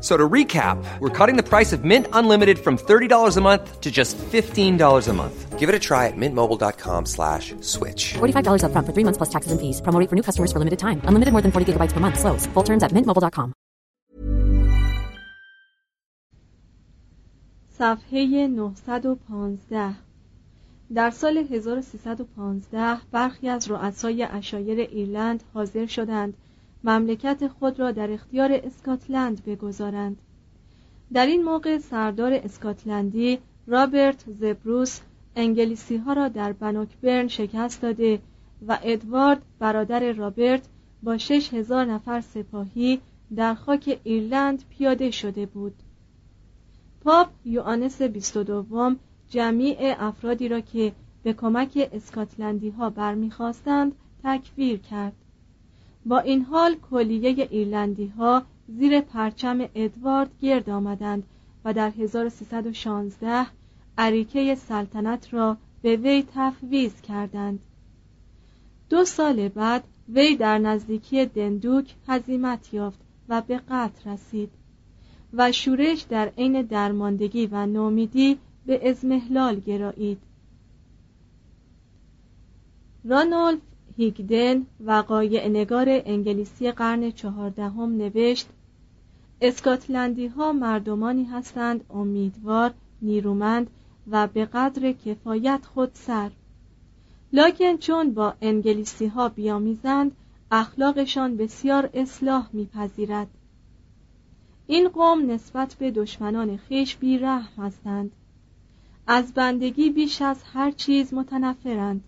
So to recap, we're cutting the price of Mint Unlimited from $30 a month to just $15 a month. Give it a try at mintmobile.com slash switch. $45 upfront for three months plus taxes and fees. Promo rate for new customers for limited time. Unlimited more than 40 gigabytes per month. Slows. Full terms at mintmobile.com. صفحه 915 در سال 1315 برخی از رؤسای اشایر ایرلند حاضر شدند مملکت خود را در اختیار اسکاتلند بگذارند. در این موقع سردار اسکاتلندی رابرت زبروس انگلیسی ها را در بنوکبرن شکست داده و ادوارد برادر رابرت با شش هزار نفر سپاهی در خاک ایرلند پیاده شده بود. پاپ یوانس بیست و دوم جمیع افرادی را که به کمک اسکاتلندی ها برمیخواستند تکفیر کرد. با این حال کلیه ایرلندی ها زیر پرچم ادوارد گرد آمدند و در 1316 عریکه سلطنت را به وی تفویض کردند. دو سال بعد وی در نزدیکی دندوک هزیمت یافت و به قتل رسید و شورش در عین درماندگی و نومیدی به ازمهلال گرایید. رانولف هیگدن وقایع نگار انگلیسی قرن چهاردهم نوشت اسکاتلندی ها مردمانی هستند امیدوار نیرومند و به قدر کفایت خود سر. لاکن چون با انگلیسی ها بیامیزند اخلاقشان بسیار اصلاح میپذیرد. این قوم نسبت به دشمنان خیش بیرحم هستند. از بندگی بیش از هر چیز متنفرند.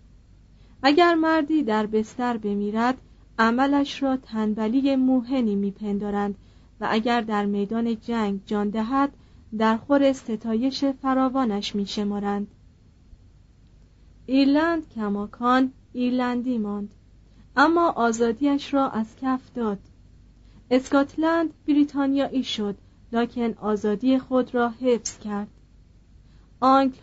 اگر مردی در بستر بمیرد عملش را تنبلی موهنی میپندارند و اگر در میدان جنگ جان دهد در خور ستایش فراوانش میشمارند. ایرلند کماکان ایرلندی ماند اما آزادیش را از کف داد. اسکاتلند بریتانیایی شد لکن آزادی خود را حفظ کرد. آنگل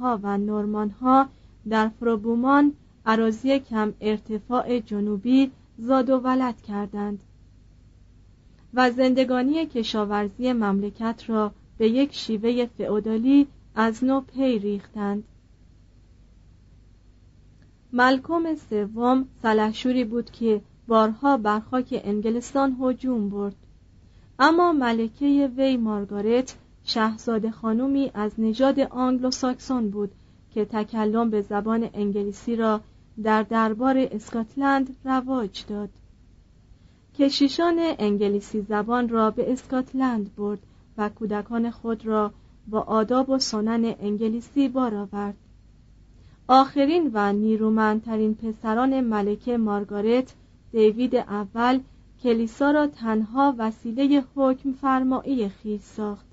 ها و نورمان ها در فروبومان اراضی کم ارتفاع جنوبی زاد و ولد کردند و زندگانی کشاورزی مملکت را به یک شیوه فئودالی از نو پی ریختند. ملکم سوم سلحشوری بود که بارها بر خاک انگلستان هجوم برد. اما ملکه وی مارگارت شاهزاده خانومی از نژاد آنگلو ساکسون بود که تکلم به زبان انگلیسی را در دربار اسکاتلند رواج داد. کشیشان انگلیسی زبان را به اسکاتلند برد و کودکان خود را با آداب و سنن انگلیسی بار آورد. آخرین و نیرومندترین پسران ملکه مارگارت دیوید اول کلیسا را تنها وسیله حکم فرمایی خیز ساخت.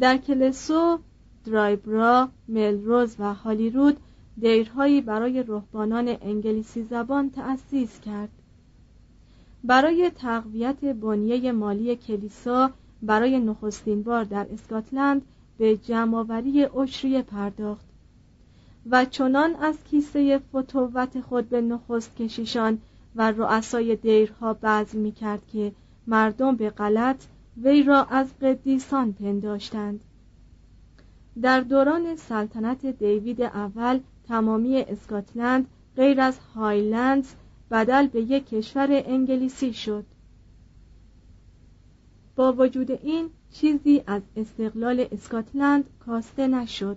در کلسو درایبرا ملروز و هالیرود دیرهایی برای رهبانان انگلیسی زبان تأسیس کرد. برای تقویت بنیه مالی کلیسا برای نخستین بار در اسکاتلند به جمعآوری اشریه پرداخت و چنان از کیسه فتووت خود به نخست کشیشان و رؤسای دیرها بذل می کرد که مردم به غلط وی را از قدیسان پنداشتند. در دوران سلطنت دیوید اول تمامی اسکاتلند غیر از هایلندز بدل به یک کشور انگلیسی شد. با وجود این چیزی از استقلال اسکاتلند کاسته نشد.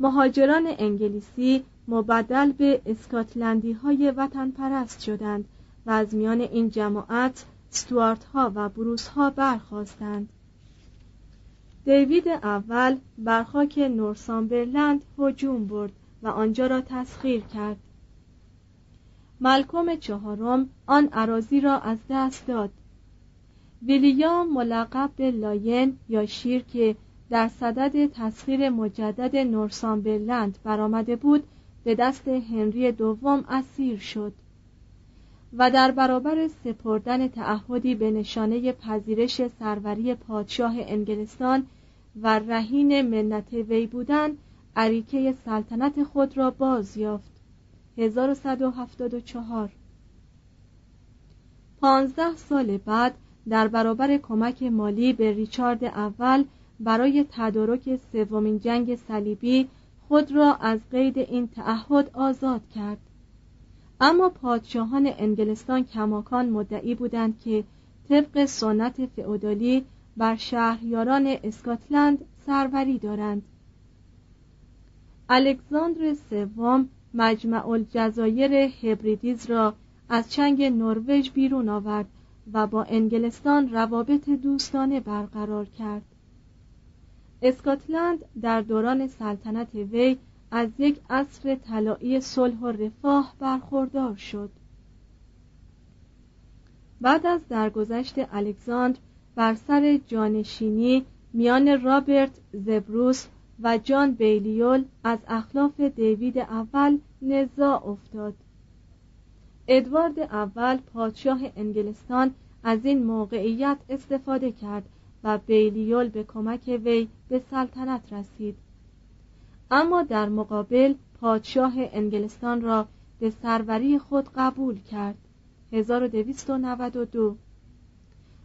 مهاجران انگلیسی مبدل به اسکاتلندی های وطن پرست شدند و از میان این جماعت ستوارت ها و بروس ها برخواستند دیوید اول بر خاک نورسامبرلند هجوم برد و آنجا را تسخیر کرد. ملکم چهارم آن عراضی را از دست داد. ویلیام ملقب به لاین یا شیر که در صدد تسخیر مجدد نورسامبرلند برآمده بود به دست هنری دوم اسیر شد و در برابر سپردن تعهدی به نشانه پذیرش سروری پادشاه انگلستان و رهین منت وی بودن عریکه سلطنت خود را باز یافت. 1174 پانزده سال بعد در برابر کمک مالی به ریچارد اول برای تدارک سومین جنگ صلیبی خود را از قید این تعهد آزاد کرد. اما پادشاهان انگلستان کماکان مدعی بودند که طبق سنت فئودالی بر شهریاران اسکاتلند سروری دارند. الکساندر سوم مجمع الجزایر هبریدیز را از چنگ نروژ بیرون آورد و با انگلستان روابط دوستانه برقرار کرد. اسکاتلند در دوران سلطنت وی از یک عصر طلایی صلح و رفاه برخوردار شد. بعد از درگذشت الکساندر بر سر جانشینی میان رابرت زبروس و جان بیلیول از اخلاف دیوید اول نزاع افتاد. ادوارد اول پادشاه انگلستان از این موقعیت استفاده کرد و بیلیول به کمک وی به سلطنت رسید. اما در مقابل پادشاه انگلستان را به سروری خود قبول کرد. 1292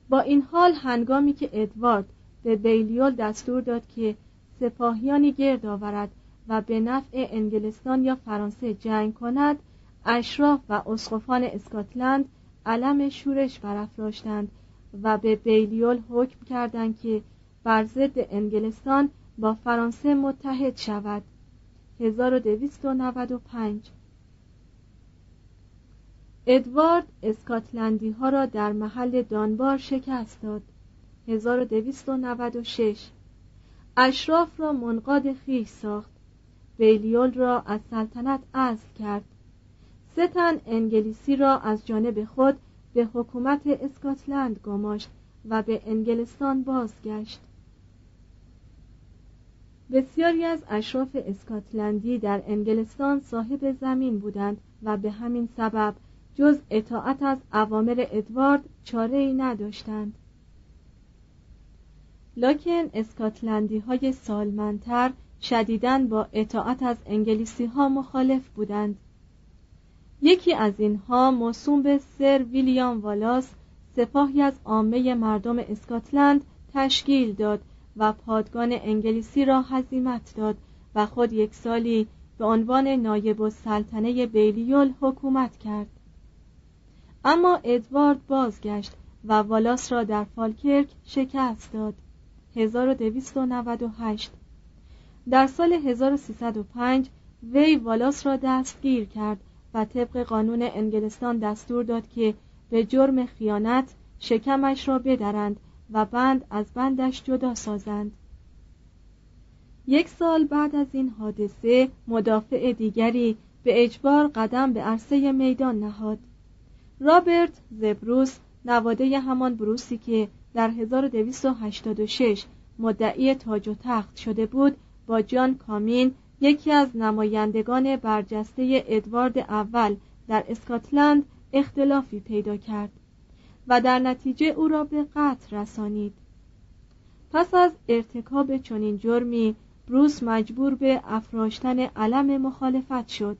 با این حال هنگامی که ادوارد به بیلیول دستور داد که سپاهیانی گرد آورد و به نفع انگلستان یا فرانسه جنگ کند اشراف و اسقفان اسکاتلند علم شورش برافراشتند و به بیلیول حکم کردند که بر ضد انگلستان با فرانسه متحد شود. 1295 ادوارد اسکاتلندی ها را در محل دانبار شکست داد. 1296 اشراف را منقاد خیش ساخت. بیلیول را از سلطنت عزل کرد. سه انگلیسی را از جانب خود به حکومت اسکاتلند گماشت و به انگلستان بازگشت. بسیاری از اشراف اسکاتلندی در انگلستان صاحب زمین بودند و به همین سبب جز اطاعت از اوامر ادوارد چاره ای نداشتند. لکن اسکاتلندی های سالمندتر شدیداً با اطاعت از انگلیسی ها مخالف بودند. یکی از اینها موسوم به سر ویلیام والاس سپاهی از عامه مردم اسکاتلند تشکیل داد و پادگان انگلیسی را هزیمت داد و خود یک سالی به عنوان نایب السلطنه بیلیول حکومت کرد. اما ادوارد بازگشت و والاس را در فالکرک شکست داد. 1298 در سال 1305 وی والاس را دستگیر کرد و طبق قانون انگلستان دستور داد که به جرم خیانت شکمش را بدرند و بند از بندش جدا سازند. یک سال بعد از این حادثه مدافع دیگری به اجبار قدم به عرصه میدان نهاد. رابرت زبروس نواده همان بروسی که در 1286 مدعی تاج و تخت شده بود با جان کامین یکی از نمایندگان برجسته ادوارد اول در اسکاتلند اختلافی پیدا کرد و در نتیجه او را به قتل رسانید. پس از ارتکاب چنین جرمی بروس مجبور به افراشتن علم مخالفت شد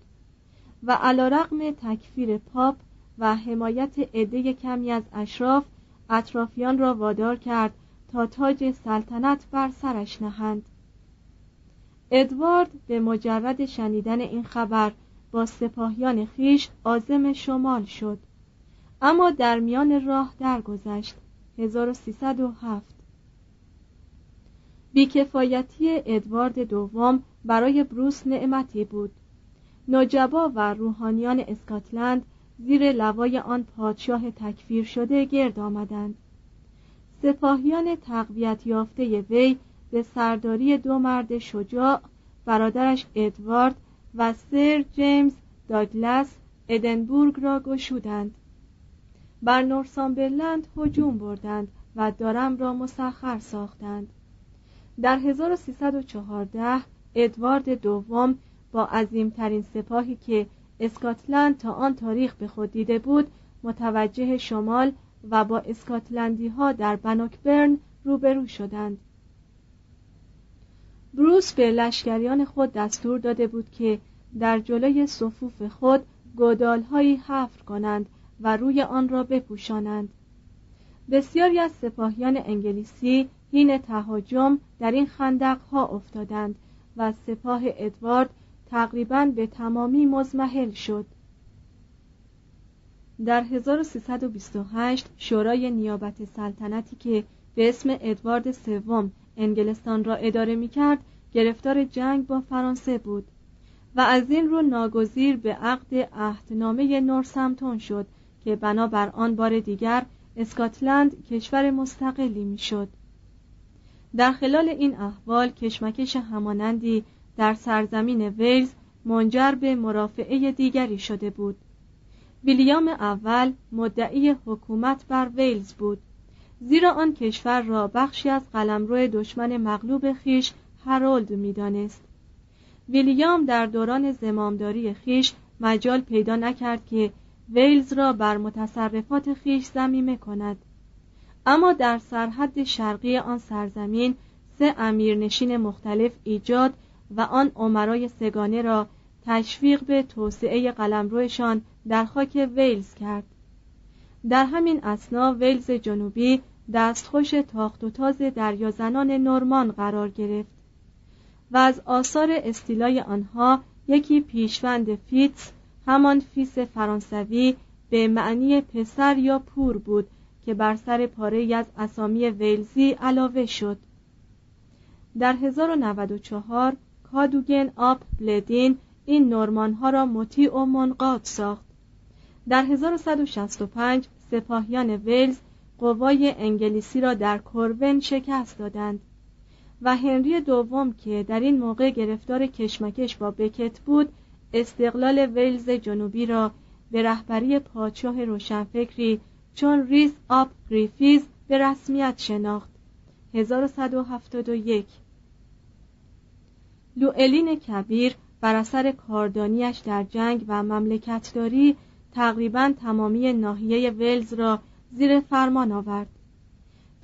و علیرغم تکفیر پاپ و حمایت عده کمی از اشراف اطرافیان را وادار کرد تا تاج سلطنت بر سرش نهند. ادوارد به مجرد شنیدن این خبر با سپاهیان خیش عازم شمال شد. اما در میان راه درگذشت. 1307 بیکفایتی ادوارد دوم برای بروس نعمتی بود. نجبا و روحانیان اسکاتلند زیر لوای آن پادشاه تکفیر شده گرد آمدند. سپاهیان تقویت یافته وی به سرداری دو مرد شجاع برادرش ادوارد و سر جیمز داگلس ادنبورگ را گشودند. بر نورسامبرلند هجوم بردند و دارم را مسخر ساختند. در 1314 ادوارد دوم با عظیمترین سپاهی که اسکاتلند تا آن تاریخ به خود دیده بود متوجه شمال و با اسکاتلندی ها در بنوکبرن روبرو شدند. بروس به لشکریان خود دستور داده بود که در جلوی صفوف خود گودالهایی حفر کنند و روی آن را بپوشانند. بسیاری از سپاهیان انگلیسی هین تهاجم در این خندق ها افتادند و سپاه ادوارد تقریبا به تمامی مزمحل شد در 1328 شورای نیابت سلطنتی که به اسم ادوارد سوم انگلستان را اداره می کرد گرفتار جنگ با فرانسه بود و از این رو ناگزیر به عقد عهدنامه نورسمتون شد که بنابر آن بار دیگر اسکاتلند کشور مستقلی می‌شد. در خلال این احوال کشمکش همانندی در سرزمین ویلز منجر به مرافعه دیگری شده بود. ویلیام اول مدعی حکومت بر ویلز بود. زیرا آن کشور را بخشی از قلمرو دشمن مغلوب خیش هرولد می‌دانست. ویلیام در دوران زمامداری خیش مجال پیدا نکرد که ویلز را بر متصرفات خیش زمیمه کند. اما در سرحد شرقی آن سرزمین سه امیرنشین مختلف ایجاد و آن امرای سه‌گانه را تشویق به توسعه قلمروشان در خاک ویلز کرد. در همین اثنا ویلز جنوبی دستخوش تاخت و تاز دریازنان نورمان قرار گرفت و از آثار استیلای آنها یکی پیشوند Fitz همان fils فرانسوی به معنی پسر یا پور بود که بر سر پاره از اسامی ویلزی علاوه شد. در 1094 کادوگن آب بلدین این نورمان ها را مطیع و منقاد ساخت. در 1165 سپاهیان ویلز قوای انگلیسی را در کورون شکست دادند و هنری دوم که در این موقع گرفتار کشمکش با بکت بود استقلال ویلز جنوبی را به رهبری پادشاه روشنفکری چون ریس آب گریفیز به رسمیت شناخت. 1171 لوئلین کبیر بر اثر کاردانیش در جنگ و مملکتداری تقریبا تمامی ناحیه ولز را زیر فرمان آورد.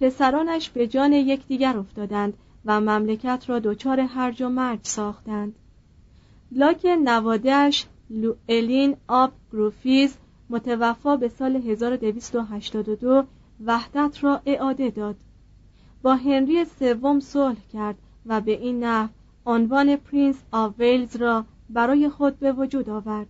پسرانش به جان یکدیگر افتادند و مملکت را دچار هرج و مرج ساختند. لکن نواده‌اش لوئلین آب گروفیز متوفا به سال 1282 وحدت را اعاده داد. با هنری سوم صلح کرد و به این نحو عنوان Prince of Wales را برای خود به وجود آورد.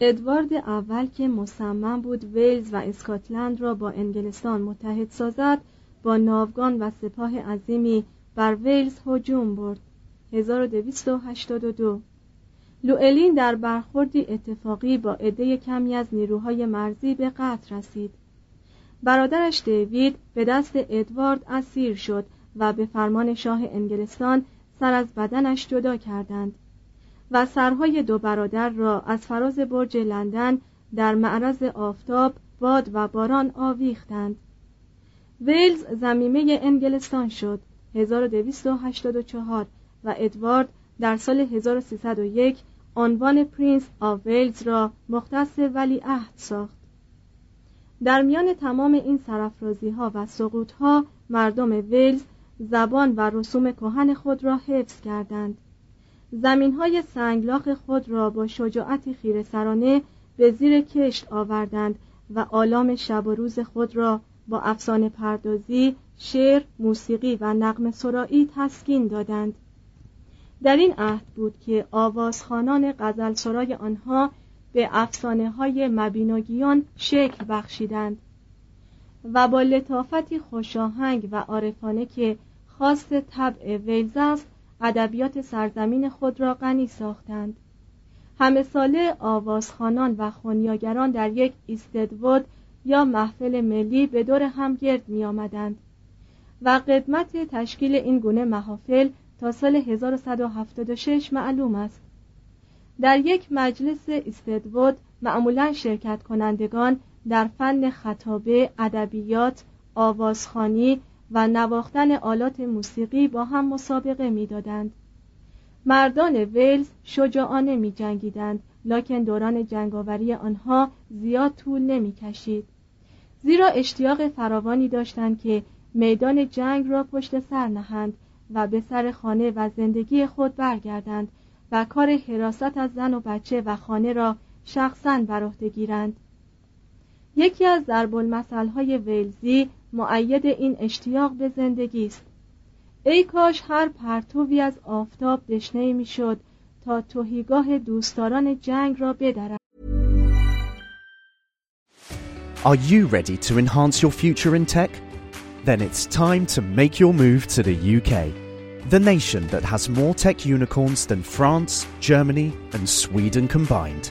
ادوارد اول که مصمم بود ویلز و اسکاتلند را با انگلستان متحد سازد با ناوگان و سپاه عظیمی بر ویلز هجوم برد. 1282 لوئلین در برخوردی اتفاقی با عده کمی از نیروهای مرزی به قتل رسید. برادرش دیوید به دست ادوارد اسیر شد و به فرمان شاه انگلستان سر از بدنش جدا کردند و سرهای دو برادر را از فراز برج لندن در معرض آفتاب باد و باران آویختند. ویلز ضمیمه انگلستان شد 1284 و ادوارد در سال 1301 عنوان Prince of Wales را مختص ولی عهد ساخت. در میان تمام این سرافرازی ها و سقوط ها مردم ویلز زبان و رسوم کهن خود را حفظ کردند. زمین های سنگلاخ خود را با شجاعتی خیره‌سرانه به زیر کشت آوردند و آلام شب و روز خود را با افسانه پردازی، شعر، موسیقی و نقم سرایی تسکین دادند. در این عهد بود که آوازخانان غزل سرای آنها به افسانه های مبیناگیان شکل بخشیدند و با لطافتی خوشاهنگ و عارفانه که خاص طبع ویلز است ادبیات سرزمین خود را غنی ساختند. همه ساله آوازخانان و خونیاگران در یک ایستدوود یا محفل ملی به دور هم گرد می آمدند و قدمت تشکیل این گونه محافل تا سال 1176 معلوم است. در یک مجلس استدوود معمولا شرکت کنندگان در فن خطابه، ادبیات، آوازخانی و نواختن آلات موسیقی با هم مسابقه می‌دادند. مردان ویلز شجاعانه می جنگیدند لکن دوران جنگاوری آنها زیاد طول نمی کشید زیرا اشتیاق فراوانی داشتند که میدان جنگ را پشت سر نهند و به سر خانه و زندگی خود برگردند و کار حراست از زن و بچه و خانه را شخصا بر عهده گیرند یکی از ضرب های ویلزی معید این اشتیاق به زندگی است ای کاش هر پرتوی از آفتاب دشنه می‌شد تا توهیگاه دوستداران جنگ را بدرد Are you ready to enhance your future in tech? Then it's time to make your move to the UK, the nation that has more tech unicorns than France, Germany, and Sweden combined.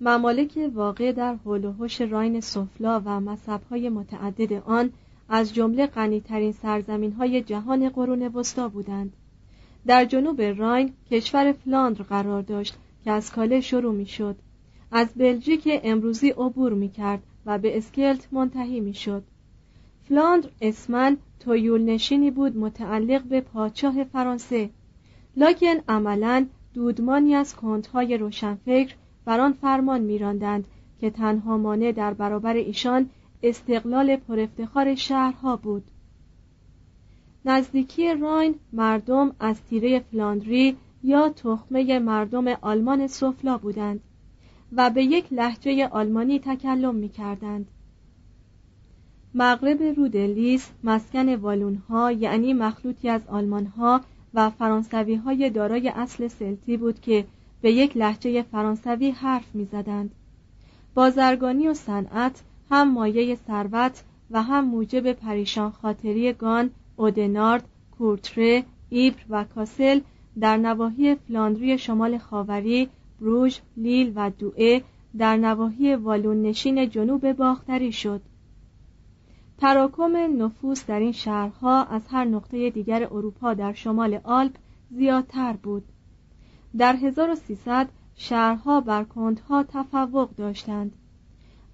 ممالک واقع در حول و راین سفلا و مذهب‌های متعدد آن از جمله غنیترین سرزمین‌های جهان قرون وسطا بودند. در جنوب راین کشور فلاندر قرار داشت که از کاله شروع می‌شد. از بلژیک امروزی عبور می کرد و به اسکلت منتهی می شد فلاندر اسمن تویول نشینی بود متعلق به پادشاه فرانسه. لکن عملا دودمانی از کندهای روشنفکر بر آن فرمان میراندند که تنها مانع در برابر ایشان استقلال پرافتخار شهرها بود نزدیکی راین مردم از تیره فلاندری یا تخمه مردم آلمان سفلا بودند و به یک لحجه آلمانی تکلم می کردند. مغرب رودلیس مسکن والونها یعنی مخلوطی از آلمانها و فرانسوی های دارای اصل سلتی بود که به یک لحجه فرانسوی حرف می زدند. بازرگانی و صنعت هم مایه ثروت و هم موجب پریشان خاطری گان، اودنارد، کورتره، ایبر و کاسل در نواحی فلاندری شمال خاوری، بروژ، لیل و دوئه در نواحی والون نشین جنوب باختری شد. تراکم نفوس در این شهرها از هر نقطه دیگر اروپا در شمال آلپ زیادتر بود. در 1300 شهرها بر کندها تفوق داشتند.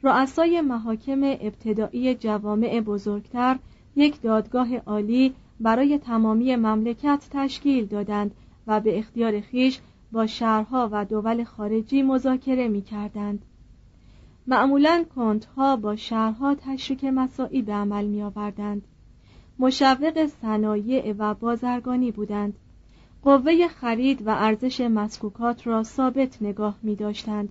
رؤسای محاکم ابتدایی جوامع بزرگتر یک دادگاه عالی برای تمامی مملکت تشکیل دادند و به اختیار خیش با شهرها و دول خارجی مذاکره می کردند. معمولا کنتها با شهرها تشریک مساعی به عمل می آوردند. مشوق صنایع و بازرگانی بودند. قوه خرید و ارزش مسکوکات را ثابت نگاه می داشتند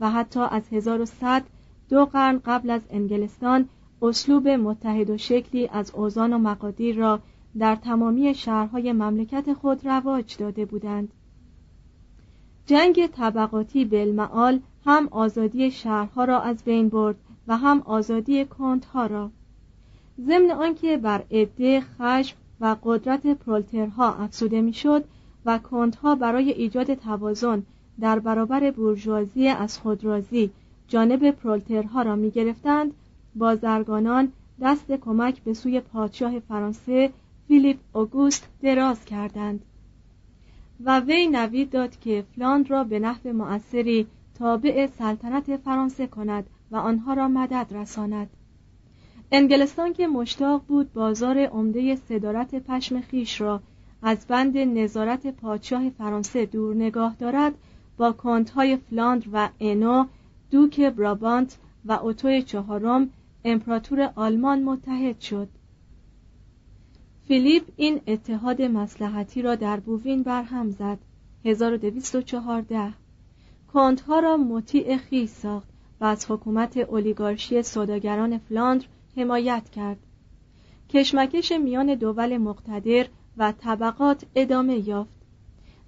و حتی از 1100 دو قرن قبل از انگلستان اسلوب متحد و شکلی از اوزان و مقادیر را در تمامی شهرهای مملکت خود رواج داده بودند. جنگ طبقاتی بالمعال هم آزادی شهرها را از بین برد و هم آزادی کندها را. ضمن آنکه بر عده خشم و قدرت پرولترها افزوده می‌شد و کندها برای ایجاد توازن در برابر بورژوازی از خودرازی جانب پرولترها را می گرفتند بازرگانان دست کمک به سوی پادشاه فرانسه فیلیپ اوگوست دراز کردند و وی نوید داد که فلاند را به نحو مؤثری تابع سلطنت فرانسه کند و آنها را مدد رساند. انگلستان که مشتاق بود بازار عمده صدارت پشم خیش را از بند نظارت پادشاه فرانسه دور نگاه دارد با کانتهای فلاند و انو دوک برابانت و اوتو چهارم امپراتور آلمان متحد شد. فیلیپ این اتحاد مسلحتی را در بووین برهم زد. 1214 کندها را مطیع خیش ساخت و از حکومت اولیگارشی سوداگران فلاندر حمایت کرد. کشمکش میان دول مقتدر و طبقات ادامه یافت.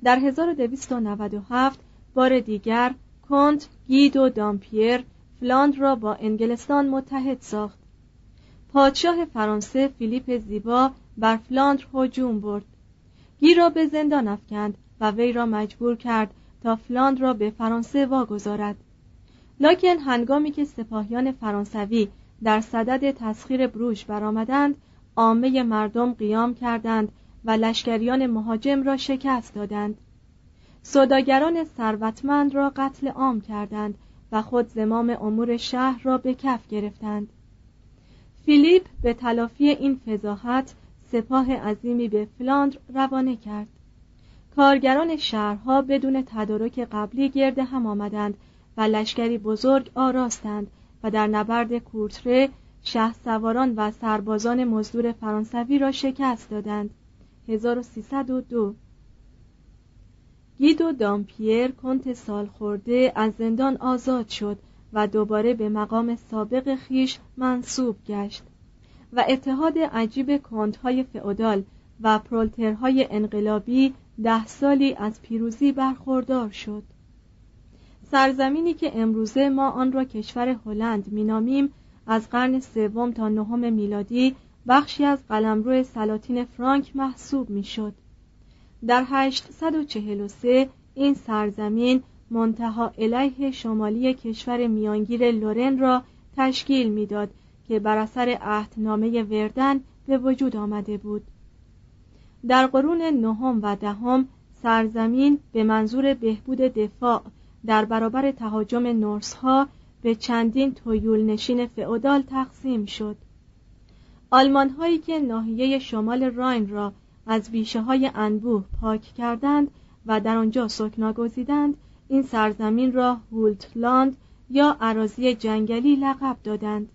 در 1297 بار دیگر کنت گید و دامپیر فلاند را با انگلستان متحد ساخت. پادشاه فرانسه فیلیپ زیبا بر فلاندر هجوم برد. گی را به زندان افکند و وی را مجبور کرد تا فلاند را به فرانسه واگذارد. لاکن هنگامی که سپاهیان فرانسوی در صدد تسخیر بروش برآمدند عامه مردم قیام کردند و لشکریان مهاجم را شکست دادند. سوداگران ثروتمند را قتل عام کردند و خود زمام امور شهر را به کف گرفتند. فیلیپ به تلافی این فضاحت سپاه عظیمی به فلاندر روانه کرد. کارگران شهرها بدون تدارک قبلی گرد هم آمدند و لشکری بزرگ آراستند و در نبرد کورتره شه سواران و سربازان مزدور فرانسوی را شکست دادند. 1302 گیدو دامپیر کنت سالخورده از زندان آزاد شد و دوباره به مقام سابق خیش منصوب گشت و اتحاد عجیب کندهای فئودال و پرولترهای انقلابی ده سالی از پیروزی برخوردار شد. سرزمینی که امروزه ما آن را کشور هلند مینامیم از قرن سوم تا نهم میلادی بخشی از قلمرو سلاطین فرانک محسوب می‌شد. در 843 این سرزمین منتها علیه شمالی کشور میانگیر لورن را تشکیل می‌داد که بر اثر عهدنامه وردن به وجود آمده بود در قرون نهم و دهم سرزمین به منظور بهبود دفاع در برابر تهاجم نورس ها به چندین تویول نشین فئودال تقسیم شد آلمان هایی که ناحیه شمال راین را از بیشه های انبوه پاک کردند و در آنجا سکنا گزیدند این سرزمین را هولتلاند یا عراضی جنگلی لقب دادند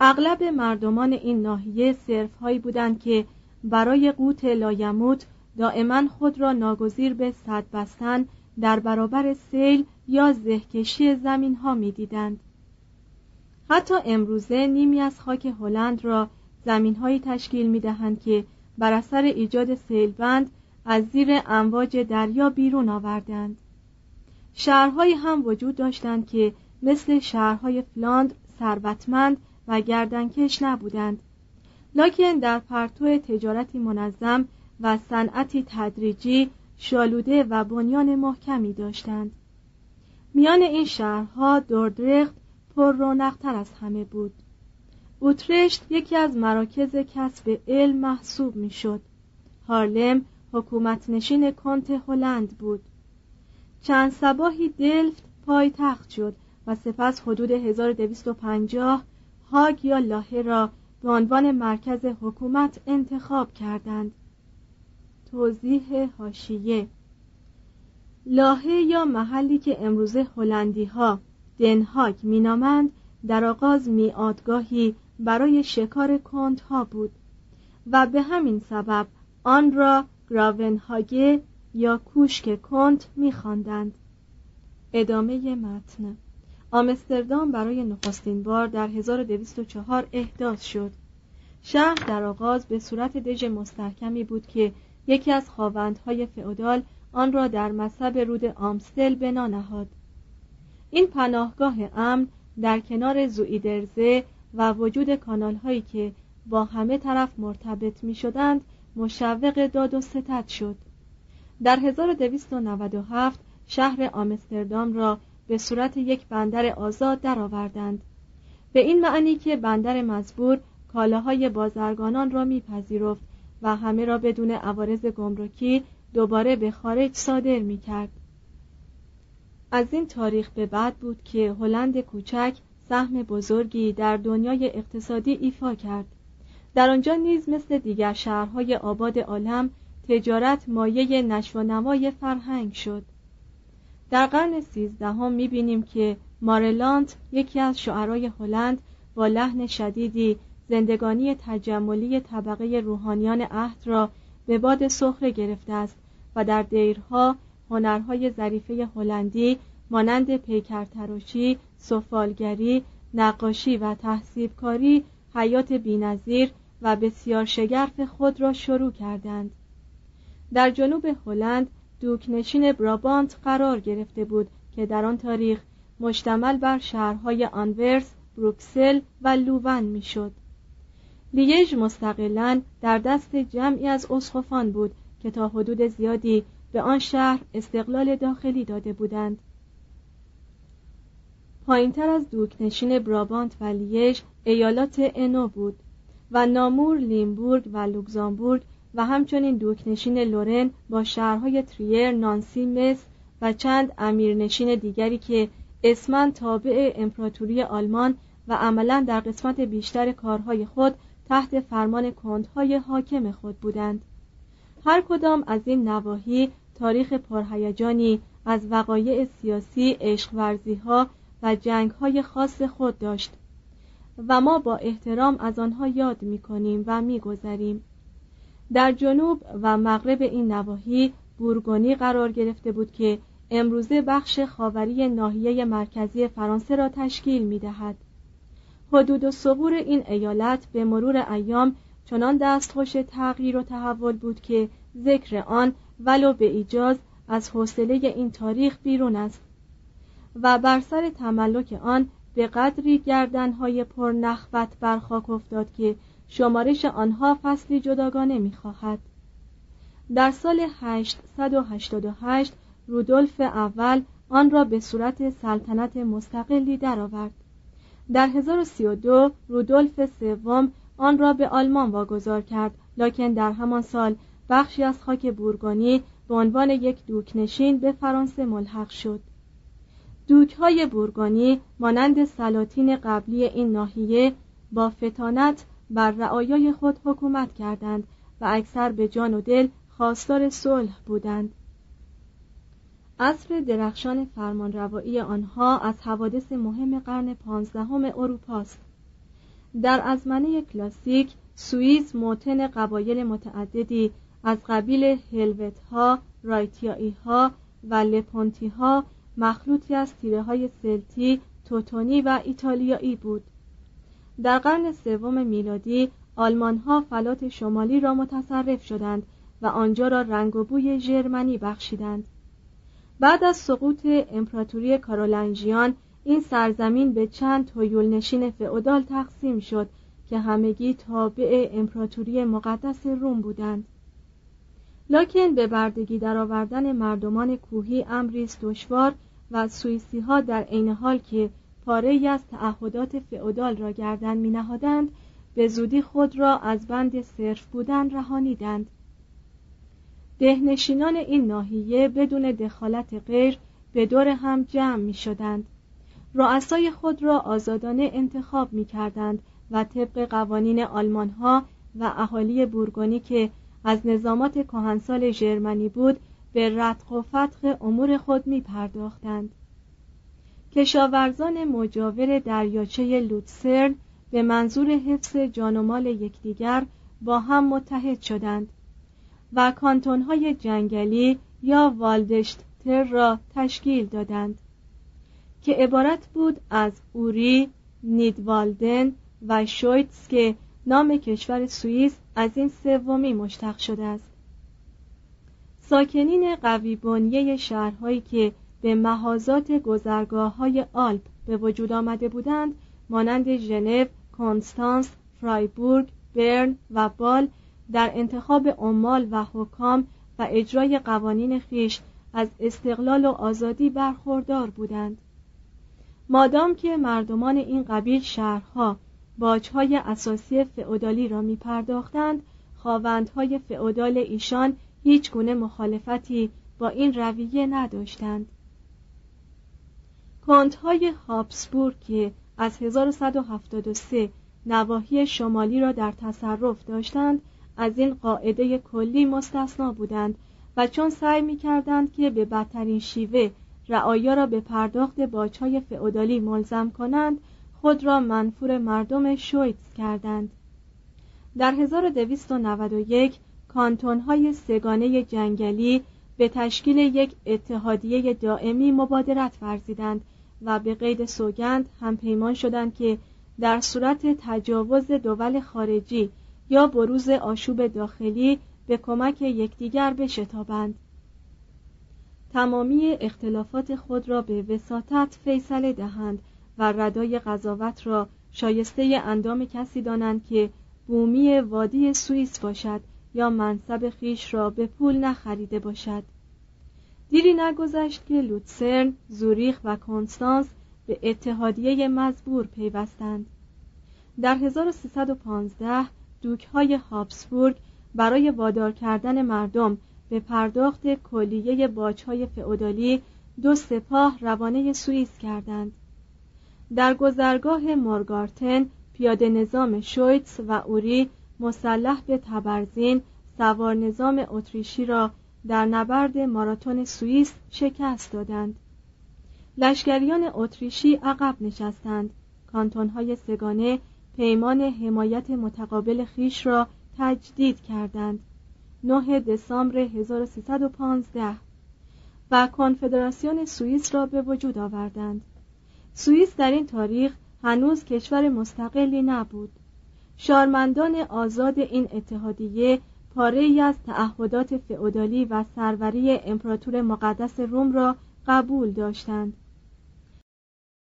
اغلب مردمان این ناحیه صرف هایی بودند که برای قوت لایموت دائما خود را ناگزیر به صد بستن در برابر سیل یا زهکشی زمین ها می دیدند. حتی امروزه نیمی از خاک هلند را زمین هایی تشکیل می دهند که بر اثر ایجاد سیلبند از زیر امواج دریا بیرون آوردند. شهرهایی هم وجود داشتند که مثل شهرهای فلاند ثروتمند و گردنکش نبودند لکن در پرتو تجارتی منظم و صنعتی تدریجی شالوده و بنیان محکمی داشتند میان این شهرها دوردرخت پر رونقتر از همه بود. اوترشت یکی از مراکز کسب علم محسوب می‌شد. هارلم حکومت نشین کنت هلند بود. چند سباهی دلفت پایتخت شد و سپس حدود 1250 هاگ یا لاهه را به عنوان مرکز حکومت انتخاب کردند. توضیح هاشیه لاهه یا محلی که امروزه هلندی ها دنهاگ مینامند در آغاز میادگاهی برای شکار کند ها بود. و به همین سبب آن را گراونهاگه یا کوشک کنت میخواندند. ادامه متن. آمستردام برای نخستین بار در 1204 احداث شد. شهر در آغاز به صورت دژ مستحکمی بود که یکی از خواوندهای فئودال آن را در مصب رود آمستل بنا نهاد. این پناهگاه امن در کنار زویدرزه و وجود کانال هایی که با همه طرف مرتبط می شدند مشوق داد و ستد شد در 1297 شهر آمستردام را به صورت یک بندر آزاد درآوردند به این معنی که بندر مزبور کالاهای بازرگانان را میپذیرفت و همه را بدون عوارض گمرکی دوباره به خارج صادر می کرد. از این تاریخ به بعد بود که هلند کوچک سهم بزرگی در دنیای اقتصادی ایفا کرد. در آنجا نیز مثل دیگر شهرهای آباد عالم تجارت مایه نشو نمای فرهنگ شد. در قرن سیزدهم می‌بینیم که مارلانت یکی از شعرای هلند با لحن شدیدی زندگانی تجملی طبقه روحانیان عهد را به باد سخره گرفته است و در دیرها هنرهای ظریفه هلندی مانند پیکرتراشی، سفالگری، نقاشی و تحصیبکاری حیات بینظیر و بسیار شگرف خود را شروع کردند در جنوب هلند دوکنشین برابانت قرار گرفته بود که در آن تاریخ مشتمل بر شهرهای آنورس، بروکسل و لوون می‌شد. لیژ مستقلا در دست جمعی از اسقفان بود که تا حدود زیادی به آن شهر استقلال داخلی داده بودند. پایینتر از دوکنشین برابانت و لیژ ایالات انو بود و نامور، لیمبورگ و لوکزامبورگ و همچنین دوکنشین لورن با شهرهای تریر، نانسی، مس و چند امیرنشین دیگری که اسمن تابع امپراتوری آلمان و عملا در قسمت بیشتر کارهای خود تحت فرمان کندهای حاکم خود بودند. هر کدام از این نواحی تاریخ پرهیجانی از وقایع سیاسی عشق ها و جنگ های خاص خود داشت و ما با احترام از آنها یاد می کنیم و می گذاریم. در جنوب و مغرب این نواحی بورگونی قرار گرفته بود که امروزه بخش خاوری ناحیه مرکزی فرانسه را تشکیل می دهد. حدود و صبور این ایالت به مرور ایام چنان دستخوش تغییر و تحول بود که ذکر آن ولو به ایجاز از حوصله این تاریخ بیرون است و بر سر تملک آن به قدری گردنهای پر نخوت بر خاک افتاد که شمارش آنها فصلی جداگانه می‌خواهد در سال 888 رودولف اول آن را به صورت سلطنت مستقلی درآورد. در 1032 رودولف سوم آن را به آلمان واگذار کرد لکن در همان سال بخشی از خاک بورگانی به عنوان یک دوکنشین به فرانسه ملحق شد. دوکهای بورگانی مانند سلاطین قبلی این ناحیه با فتانت بر رعایای خود حکومت کردند و اکثر به جان و دل خواستار صلح بودند. عصر درخشان فرمانروایی آنها از حوادث مهم قرن پانزدهم اروپاست. در ازمنه کلاسیک سوئیس موتن قبایل متعددی از قبیل هلوت ها، رایتیایی ها و لپونتی ها مخلوطی از تیره های سلتی، توتونی و ایتالیایی بود. در قرن سوم میلادی آلمان ها فلات شمالی را متصرف شدند و آنجا را رنگ و بوی ژرمنی بخشیدند. بعد از سقوط امپراتوری کارولنژیان این سرزمین به چند تویول نشین فئودال تقسیم شد که همگی تابع امپراتوری مقدس روم بودند لکن به بردگی درآوردن مردمان کوهی امری دشوار و سوئیسی ها در عین حال که پاره از تعهدات فئودال را گردن می نهادند به زودی خود را از بند صرف بودن رهانیدند. دهنشینان این ناحیه بدون دخالت غیر به دور هم جمع می شدند رؤسای خود را آزادانه انتخاب می کردند و طبق قوانین آلمان ها و اهالی بورگونی که از نظامات کهنسال ژرمنی بود به رتق و فتق امور خود می پرداختند. کشاورزان مجاور دریاچه لوتسرن به منظور حفظ جان و مال یکدیگر با هم متحد شدند و کانتونهای جنگلی یا والدشتر را تشکیل دادند که عبارت بود از اوری، نیدوالدن و شویتس که نام کشور سوئیس از این سومی مشتق شده است. ساکنین قوی بنیه شهرهایی که به محازات گذرگاه های آلپ به وجود آمده بودند مانند ژنو، کنستانس، فرایبورگ، برن و بال در انتخاب عمال و حکام و اجرای قوانین خیش از استقلال و آزادی برخوردار بودند. مادام که مردمان این قبیل شهرها باجهای اساسی فئودالی را می پرداختند خواوندهای فئودال ایشان هیچ گونه مخالفتی با این رویه نداشتند. کنتهای هابسبورگ که از 1173 نواحی شمالی را در تصرف داشتند از این قاعده کلی مستثنا بودند و چون سعی می کردند که به بدترین شیوه رعایا را به پرداخت باجهای فئودالی ملزم کنند خود را منفور مردم شویتز کردند. در 1291 کانتونهای سگانه جنگلی به تشکیل یک اتحادیه دائمی مبادرت ورزیدند و به قید سوگند هم پیمان شدند که در صورت تجاوز دول خارجی یا بروز آشوب داخلی به کمک یکدیگر بشتابند. تمامی اختلافات خود را به وساطت فیصله دهند و ردای قضاوت را شایسته اندام کسی دانند که بومی وادی سوئیس باشد یا منصب خیش را به پول نخریده باشد. دیری نگذشت که لوتسرن، زوریخ و کنستانس به اتحادیه مزبور پیوستند. در 1315 دوکهای هابسبورگ برای وادار کردن مردم به پرداخت کلیه باجهای فئودالی دو سپاه روانه سوئیس کردند. در گذرگاه مورگارتن پیاده نظام شویتس و اوری مسلح به تبرزین سوار نظام اتریشی را در نبرد ماراتون سوئیس شکست دادند. لشکریان اتریشی عقب نشستند. کانتونهای سگانه پیمان حمایت متقابل خیش را تجدید کردند. 9 دسامبر 1315 و کنفدراسیون سوئیس را به وجود آوردند. سوئیس در این تاریخ هنوز کشور مستقلی نبود. شارمندان آزاد این اتحادیه پاره ای از تعهدات فئودالی و سروری امپراتور مقدس روم را قبول داشتند.